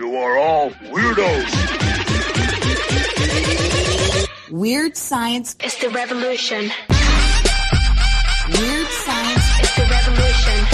You are all weirdos. Weird science is the revolution. Weird science is the revolution.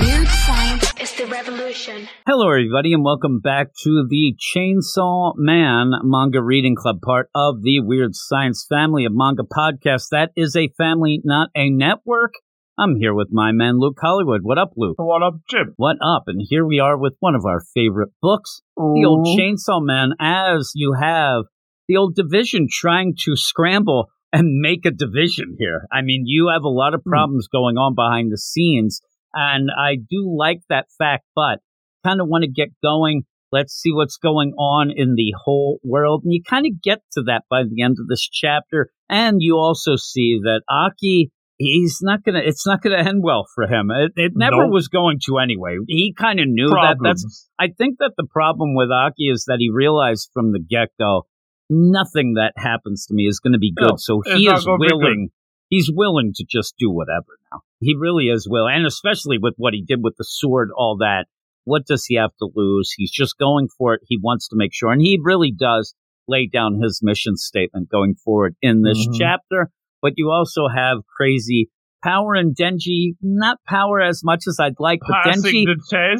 Weird science is the revolution. Hello, everybody, and welcome back to the Chainsaw Man Manga Reading Club, part of the Weird Science family of manga podcasts. That is a family, not a network. I'm here with my man Luke Hollywood. What up, Luke? What up, Jim? What up? And here we are with one of our favorite books, the old Chainsaw Man, as you have the old division trying to scramble and make a division here. I mean, you have a lot of hmm. problems going on behind the scenes, and I do like that fact, but kind of want to get going. Let's see what's going on in the whole world. And you kind of get to that by the end of this chapter. And you also see that Aki he's not gonna it's not gonna end well for him. It, it never Nope. was going to anyway. He kind of knew that. That's i think that the problem with aki is that he realized from the get-go nothing that happens to me is going to be good. No, so he is gonna be good. willing he's willing to just do whatever now. He really is willing and especially with what he did with the sword all that what does he have to lose? He's just going for it. He wants to make sure and he really does lay down his mission statement going forward in this Mhm. chapter but you also have crazy power and Denji. Not power as much as I'd like, but Passing Denji.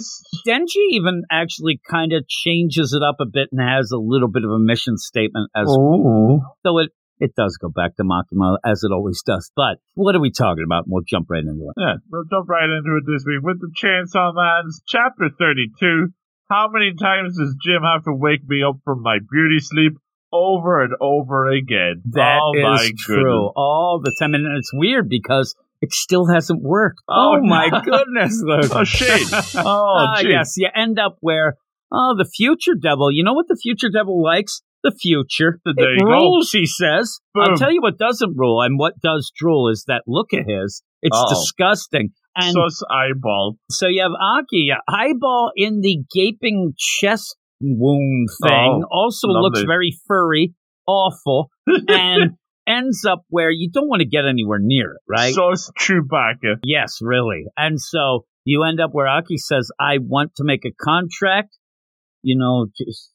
Denji even actually kind of changes it up a bit and has a little bit of a mission statement as Oh. though it it does go back to Makima as it always does. But what are we talking about? We'll jump right into it. Yeah, we'll jump right into it this week with the Chainsaw Man's chapter 32. How many times does Jim have to wake me up from my beauty sleep over and over again? That oh is my true goodness. all the time, and it's weird because it still hasn't worked. Oh, Oh, my goodness, Luke. Oh, shit. Oh, ah, gee. yes, you end up where oh, the future devil. You know what the future devil likes? The future. There it you go. rules, he says. I'll tell you what doesn't rule, and what does drool is that look of his. It's Uh-oh. disgusting. And Sus eyeball. so you have Aki, eyeball in the gaping chest wound thing. Oh, also looks very furry, awful, and ends up where you don't want to get anywhere near it, right? Sus Chewbacca. Yes, really. And so you end up where Aki says, I want to make a contract. You know, just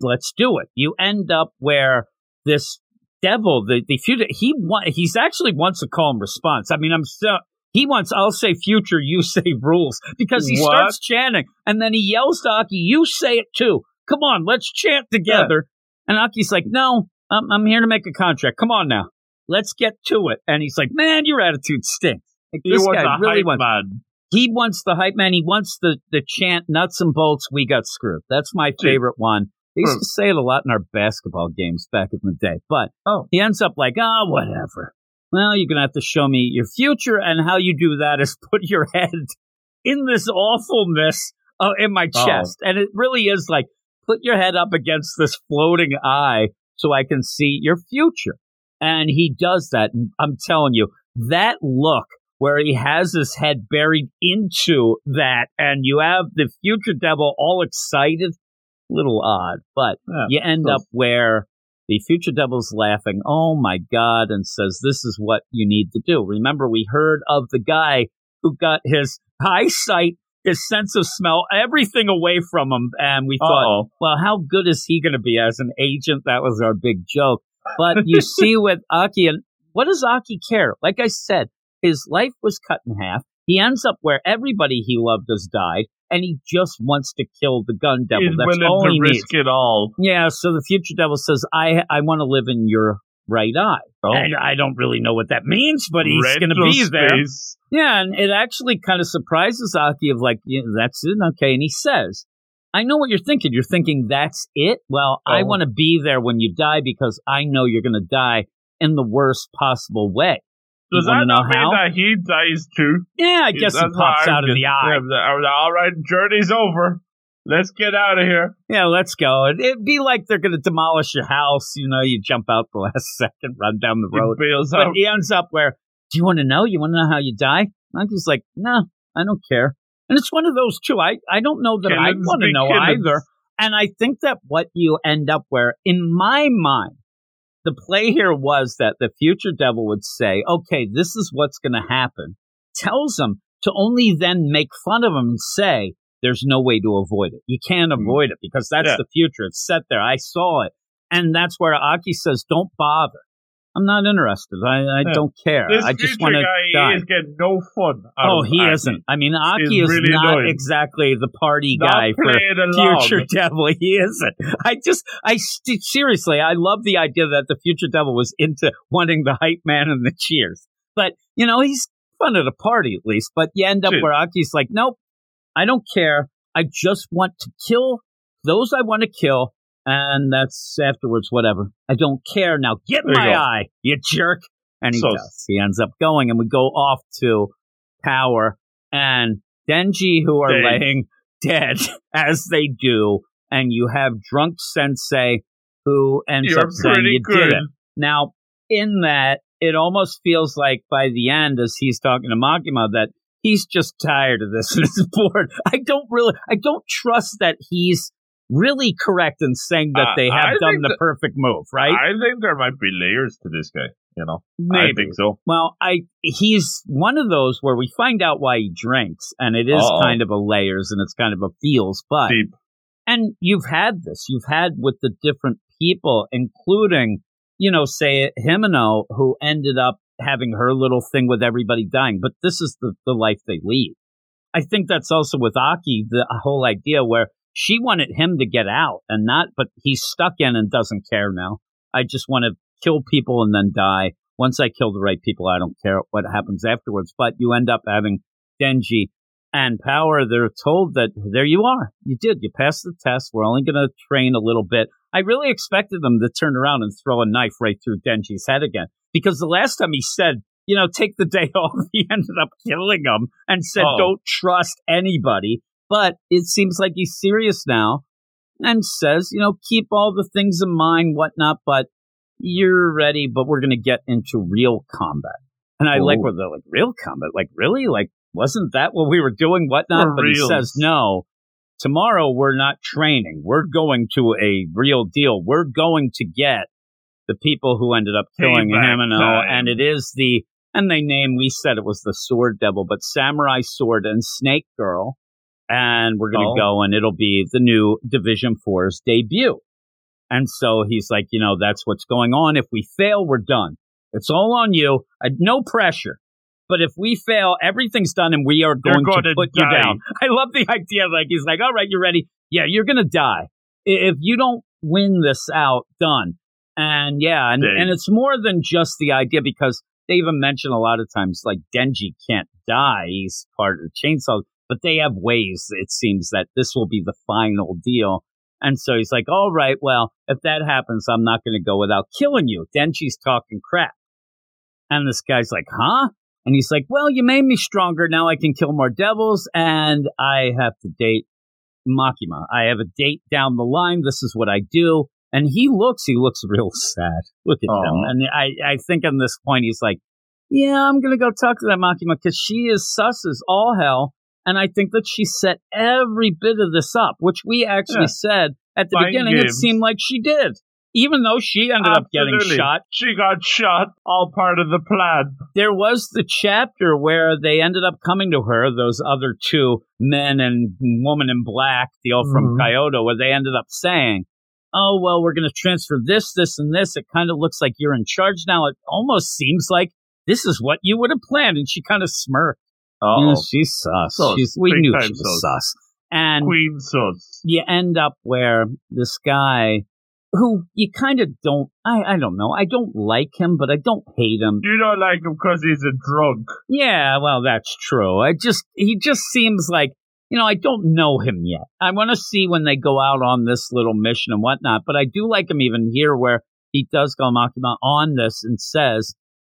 let's do it. You end up where this devil, the, the future, he want, he's actually wants a call and response. I mean, I'm so, he wants, I'll say future, you say rules because he What? starts chanting and then he yells to Aki, you say it too. Come on, let's chant together. And Aki's like, no, I'm, I'm here to make a contract. Come on now. Let's get to it. And he's like, man, your attitude stinks. Like, He this guy really hype wants. man. He wants the hype man. He wants the the chant nuts and bolts. We got screwed. That's my favorite one. They used Hmm. to say it a lot in our basketball games back in the day. But Oh. he ends up like, ah, whatever. Well, you're gonna have to show me your future, and how you do that is put your head in this awfulness uh, in my Oh. chest, and it really is like put your head up against this floating eye so I can see your future. And he does that. And I'm telling you, that look where he has his head buried into that, and you have the future devil all excited, little odd, but Yeah, you end so- up where the future devil's laughing, oh my God, and says, This is what you need to do. Remember, we heard of the guy who got his eyesight, his sense of smell, everything away from him, and we thought, Uh-oh. well, how good is he going to be as an agent? That was our big joke. But you see with Aki, and what does Aki care? Like I said, his life was cut in half. He ends up where everybody he loved has died, and he just wants to kill the gun devil. He's That's willing all to he risk needs. it all. Yeah, so the future devil says, I I want to live in your right eye. Oh. And I don't really know what that means, but he's going to be there. Yeah, and it actually kind of surprises Aki of like, yeah, that's it, okay. And he says, I know what you're thinking. You're thinking that's it. Well, I Oh. want to be there when you die because I know you're going to die in the worst possible way. Does that not mean how? that he dies too? Yeah, I guess it That's pops out of the eye. All right, journey's over. Let's get out of here. Yeah, let's go. It- It'd be like they're going to demolish your house. You know, you jump out the last second, run down the road. bails But out. he ends up where, do you want to know? You want to know how you die? Monkey's like, no, I don't care. And it's one of those two. I, I don't know that I want to know killings. either. And I think that what you end up where, in my mind, the play here was that the future devil would say, okay, this is what's going to happen. Tells him to only then make fun of him and say, there's no way to avoid it. You can't hmm. avoid it because that's Yeah. the future. It's set there. I saw it. And that's where Aki says, don't bother. I'm not interested. I, I Yeah. don't care. This I just want to guy die. is getting no fun. out Oh, he Aki. isn't. I mean, Aki is really not annoying. exactly the party Not guy for along. Future Devil. He isn't. I just, I st- seriously, I love the idea that the Future Devil was into wanting the hype man and the cheers. But, you know, he's fun at a party at least. But you end up Dude. where Aki's like, nope, I don't care. I just want to kill those I want to kill. And that's afterwards, whatever. I don't care. Now get There my eye, you jerk. And he So- does. He ends up going, and we go off to Power and Denji, who are laying dead as they do, and you have drunk Sensei who ends up saying you good. did it. Now, in that, it almost feels like by the end, as he's talking to Makima, that he's just tired of this and is bored. I don't really, I don't trust that he's really correct in saying that Uh, they have I done the that- perfect move, right? I think there might be layers to this guy. You know, I Maybe. think so. Well, I he's one of those where we find out why he drinks, and it is Uh-oh. kind of a layers and it's kind of a feels, but Deep. and you've had this, you've had with the different people, including you know, say Himeno, who ended up having her little thing with everybody dying, but this is the the life they lead. I think that's also with Aki the whole idea where she wanted him to get out and not, but he's stuck in and doesn't care now. I just want to kill people and then die. Once I kill the right people, I don't care what happens afterwards. But you end up having Denji and Power. They're told that there you are. You did. You passed the test. We're only going to train a little bit. I really expected them to turn around and throw a knife right through Denji's head again. Because the last time he said, you know, take the day off, he ended up killing him and said, Oh. don't trust anybody. But it seems like he's serious now and says, you know, keep all the things in mind, whatnot, but you're ready, but we're going to get into real combat. And I like Oh. where they're like, real combat? Like, really? Like, wasn't that what we were doing? Whatnot? But he says, no, tomorrow we're not training. We're going to a real deal. We're going to get the people who ended up killing Payback him and all. time. And it is the, and they name, we said it was the Sword Devil, but Samurai Sword and Snake Girl. And we're going to Oh. go and it'll be the new Division 4's debut. And so he's like, you know, that's what's going on. If we fail, we're done. It's all on you. Uh, no pressure. But if we fail, everything's done and we are going to gonna put die. you down. I love the idea. Like, he's like, all right, you're ready. Yeah, you're going to die. If you don't win this out, done. And yeah, and, Dang. and it's more than just the idea because they even mention a lot of times like Denji can't die. He's part of the chainsaw, but they have ways, it seems, that this will be the final deal. And so he's like, all right, well, if that happens, I'm not going to go without killing you. Denji's talking crap. And this guy's like, huh? And he's like, well, you made me stronger. Now I can kill more devils and I have to date Makima. I have a date down the line. This is what I do. And he looks, he looks real sad. Look at him. And I, I think on this point, he's like, yeah, I'm going to go talk to that Makima because she is sus as all hell. And I think that she set every bit of this up, which we actually Yeah. said at the Mind beginning. It seemed like she did, even though she ended up getting shot. She got shot. All part of the plan. There was the chapter where they ended up coming to her, those other two men and woman in black, deal from Mhm. Kyoto, where they ended up saying, Oh, well, we're going to transfer this, this, and this. It kind of looks like you're in charge now. It almost seems like this is what you would have planned. And she kind of smirked. Oh, she's sus. Sus. She's, we Big knew she was sus. sus. And Queen Sus. you end up where this guy who you kind of don't, I, I don't know. I don't like him, but I don't hate him. You don't like him because he's a drunk. Yeah, well, that's true. I just, he just seems like, you know, I don't know him yet. I want to see when they go out on this little mission and whatnot, but I do like him even here where he does go Makima on this and says,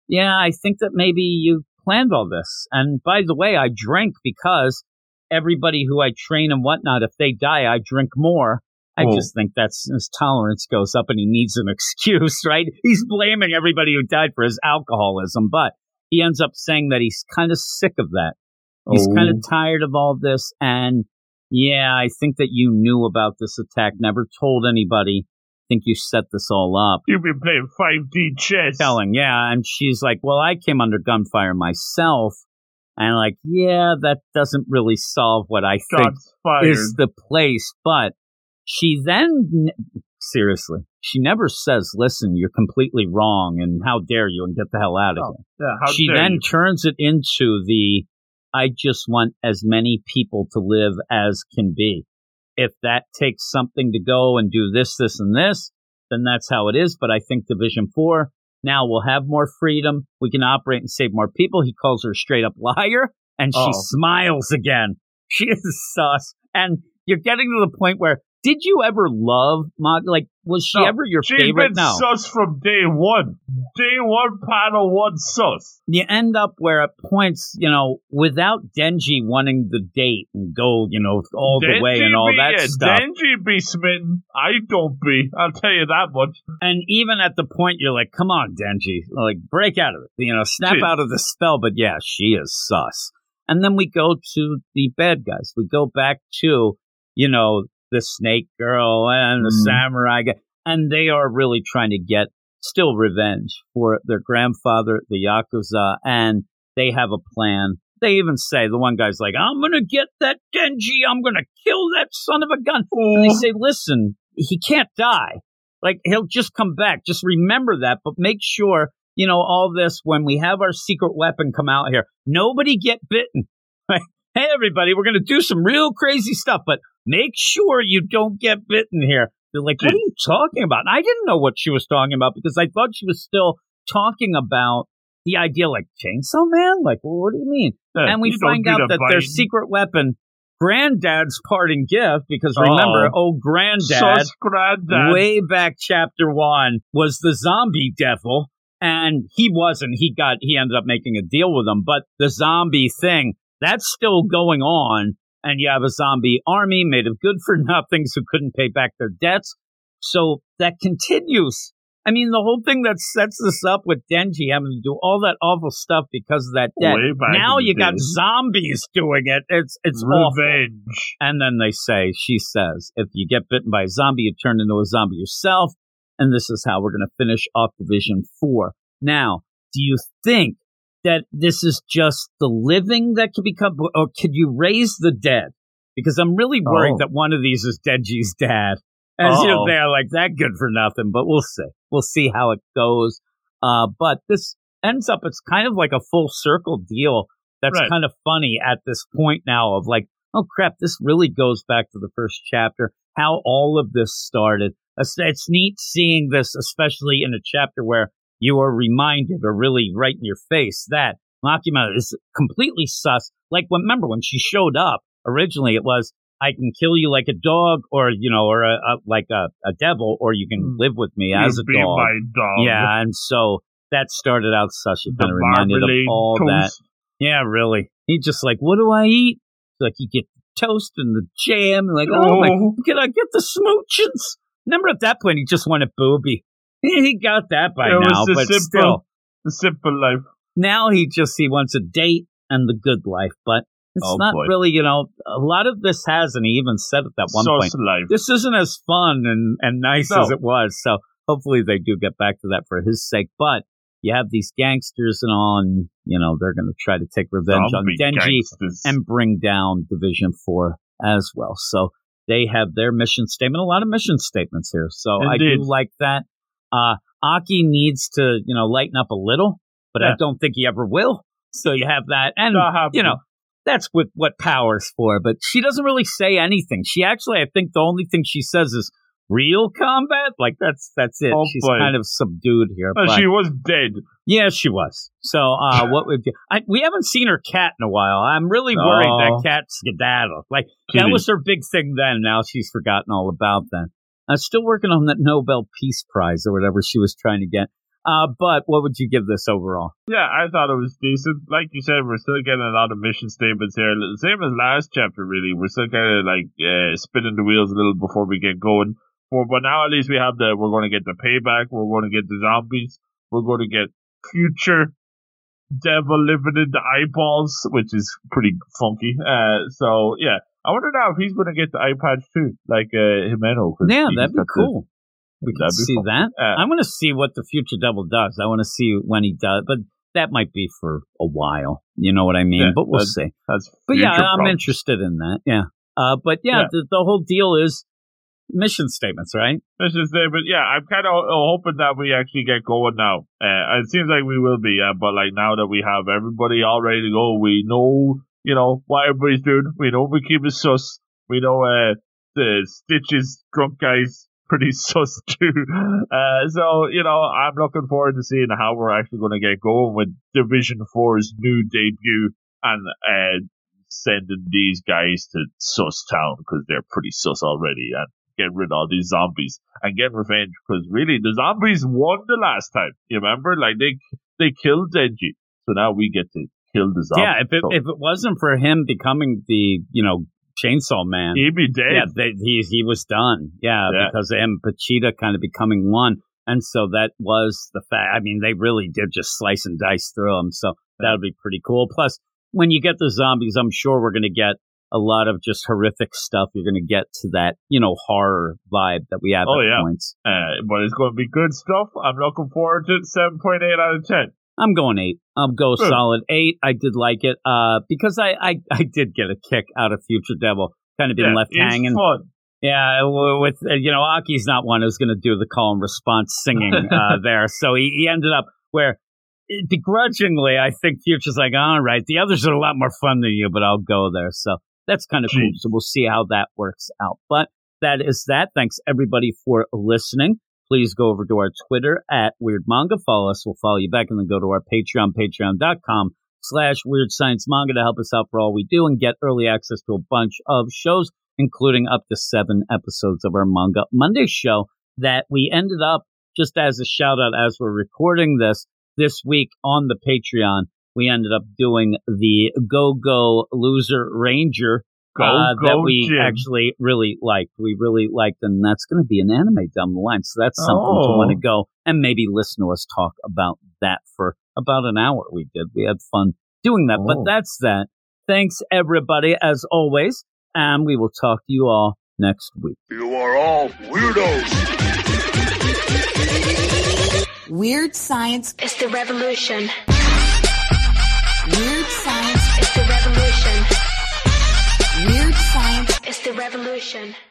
yeah, I think that maybe you planned all this. And by the way, I drink because everybody who I train and whatnot, if they die, I drink more. I Oh. just think that's his tolerance goes up and he needs an excuse, right? He's blaming everybody who died for his alcoholism, but he ends up saying that he's kind of sick of that. He's Oh. kind of tired of all this. And yeah, I think that you knew about this attack, never told anybody. Think you set this all up. You've been playing 5D chess. Telling, yeah. And she's like, well, I came under gunfire myself. And like, yeah, that doesn't really solve what I think fired. is the place. But she then, seriously, she never says, listen, you're completely wrong and how dare you and get the hell out of Oh, here. yeah, how she then you. turns it into the, I just want as many people to live as can be. If that takes something to go and do this, this, and this, then that's how it is. But I think Division 4 now will have more freedom. We can operate and save more people. He calls her a straight up liar and she Oh. smiles again. She is sus. And you're getting to the point where, did you ever love Mog? Like, was she No, ever your She's favorite? been No. sus from day one. Day one, panel one, sus. you end up where at points, you know, without Denji wanting the date and go, you know, all the way and all be, that yeah, stuff. Denji be smitten. I don't be. I'll tell you that much. and even at the point you're like, come on, Denji, like break out of it, you know, snap out of the spell. But yeah, she is sus. And then we go to the bad guys. We go back to, you know, the snake girl and the Mhm. samurai guy, and they are really trying to get still revenge for their grandfather, the Yakuza, and they have a plan. They even say the one guy's like, "I'm gonna get that Denji. I'm gonna kill that son of a gun." And they say, "Listen, he can't die. Like he'll just come back. Just remember that, but make sure." You know, all this when we have our secret weapon come out here, nobody get bitten. hey, everybody, we're going to do some real crazy stuff, but make sure you don't get bitten here. They're like, what are you talking about? And I didn't know what she was talking about because I thought she was still talking about the idea like Chainsaw Man? Like, well, what do you mean? Yeah, and we find out that their secret weapon, Granddad's parting gift, because remember, old Granddad, granddad. way back chapter one, was the zombie devil. And he wasn't. He got, he ended up making a deal with them. But the zombie thing, that's still going on. And you have a zombie army made of good for nothings who couldn't pay back their debts. So that continues. I mean, the whole thing that sets this up with Denji having to do all that awful stuff because of that debt. Now you got zombies doing it. It's it's awful. Revenge. And then they say, she says, if you get bitten by a zombie, you turn into a zombie yourself. And this is how we're going to finish off Division 4. Now, do you think that this is just the living that could become, or could you raise the dead? Because I'm really worried Oh. that one of these is Denji's dad. As you know, they're like that good for nothing, but we'll see. We'll see how it goes. Uh, but this ends up, it's kind of like a full circle deal that's Right. kind of funny at this point now of like, oh crap, this really goes back to the first chapter, how all of this started. It's, it's neat seeing this, especially in a chapter where you are reminded or really right in your face that Makima is completely sus. Like, when, remember when she showed up, originally it was, I can kill you like a dog or, you know, or a, a like a, a devil, or you can Mm. live with me as You a be dog. my dog. Yeah, and so that started out such a The kind of reminded of all that. Yeah, really. He just like, what do I eat? Like you get the toast and the jam, and like, oh, my, Oh. can I get the smoochins? Remember at that point he just wanted booby. He got that by It now, but simple- still, The simple life. now he just he wants a date and the good life. But it's Oh, not boy. really, you know, a lot of this has, and he even said at that one point, life. this isn't as fun and, and nice No. as it was. So hopefully they do get back to that for his sake. But you have these gangsters and all, and, you know, they're going to try to take revenge Zombie on Denji gangsters. and bring down Division 4 as well. So they have their mission statement, a lot of mission statements here. So I do like that. Uh, Aki needs to, you know, lighten up a little, but I don't think he ever will. So you have that. And, you know, that's with what power's for, but she doesn't really say anything. She actually, I think the only thing she says is real combat. Like that's, that's it. Oh, She's boy. kind of subdued here. Oh, she was dead. yeah, she was. So, uh, what would you, I, we haven't seen her cat in a while. I'm really worried Oh. that cat's skedaddle. Like, that was her big thing then. Now she's forgotten all about that. Still working on that Nobel Peace Prize or whatever she was trying to get. Uh, but what would you give this overall? Yeah, I thought it was decent. Like you said, we're still getting a lot of mission statements here. Same as last chapter, really. We're still kind of like uh, spinning the wheels a little before we get going. For, but now at least we have the, we're going to get the payback. We're going to get the zombies. We're going to get future devil living in the eyeballs, which is pretty funky. Uh, so yeah, I wonder now if he's going to get the patch too, like uh, Himeno. Yeah, that'd be the- cool. We can see fun. that. Uh, I want to see what the future devil does. I want to see when he does. But that might be for a while. You know what I mean? Yeah, but we'll that's- see. That's But yeah, future I'm interested in that. Yeah. Uh, but yeah, Yeah. The, the whole deal is mission statements, right? Say, but yeah, I'm kind of hoping that we actually get going now. Uh, it seems like we will be, uh, but like now that we have everybody all ready to go, we know, you know, what everybody's doing. We know we keep it sus. We know, uh, the Stitches drunk guys pretty sus too. Uh, so, you know, I'm looking forward to seeing how we're actually going to get going with Division 4's new debut and, uh, sending these guys to Sus Town because they're pretty sus already and get rid of all these zombies and get revenge because really the zombies won the last time. You remember? Like they they killed Denji, so now we get to kill the zombies. yeah. If it, So if it wasn't for him becoming the, you know, chainsaw man, he'd be dead. yeah, they, he, he was done. Yeah, Yeah. because of him, Pochita kind of becoming one. And so that was the fact. I mean, they really did just slice and dice through them. So that would be pretty cool. Plus, when you get the zombies, I'm sure we're going to get a lot of just horrific stuff. You're going to get to that, you know, horror vibe that we have Oh, at yeah. points. Uh, but it's going to be good stuff. I'm looking forward to it. Seven point eight out of ten. I'm going eight. I'll go Good. solid eight. I did like it, uh, because I, I, I did get a kick out of Future Devil. Kind of been yeah, left hanging. fun. Yeah, with uh, you know, Aki's not one who's going to do the call and response singing uh, there, so he, he ended up where eh, begrudgingly, I think Future's like, all right, the others are a lot more fun than you, but I'll go there. So that's kind of cool. So we'll see how that works out. But that is that. Thanks everybody for listening. Please go over to our Twitter at Weird Manga. Follow us. We'll follow you back and then go to our Patreon, patreon.com slash Weird Science Manga to help us out for all we do and get early access to a bunch of shows including up to seven episodes of our Manga Monday show that we ended up, just as a shout out as we're recording this, this week on the Patreon, we ended up doing the Go Go Loser Ranger Go uh, go that we Jim. actually really liked. We really liked, and that's going to be an anime down the line. So that's something to Oh. want to go and maybe listen to us talk about that for about an hour. We did. We had fun doing that. But Oh. that's that. Thanks everybody as always, and we will talk to you all next week. You are all weirdos. Weird science. is the revolution. Revolution.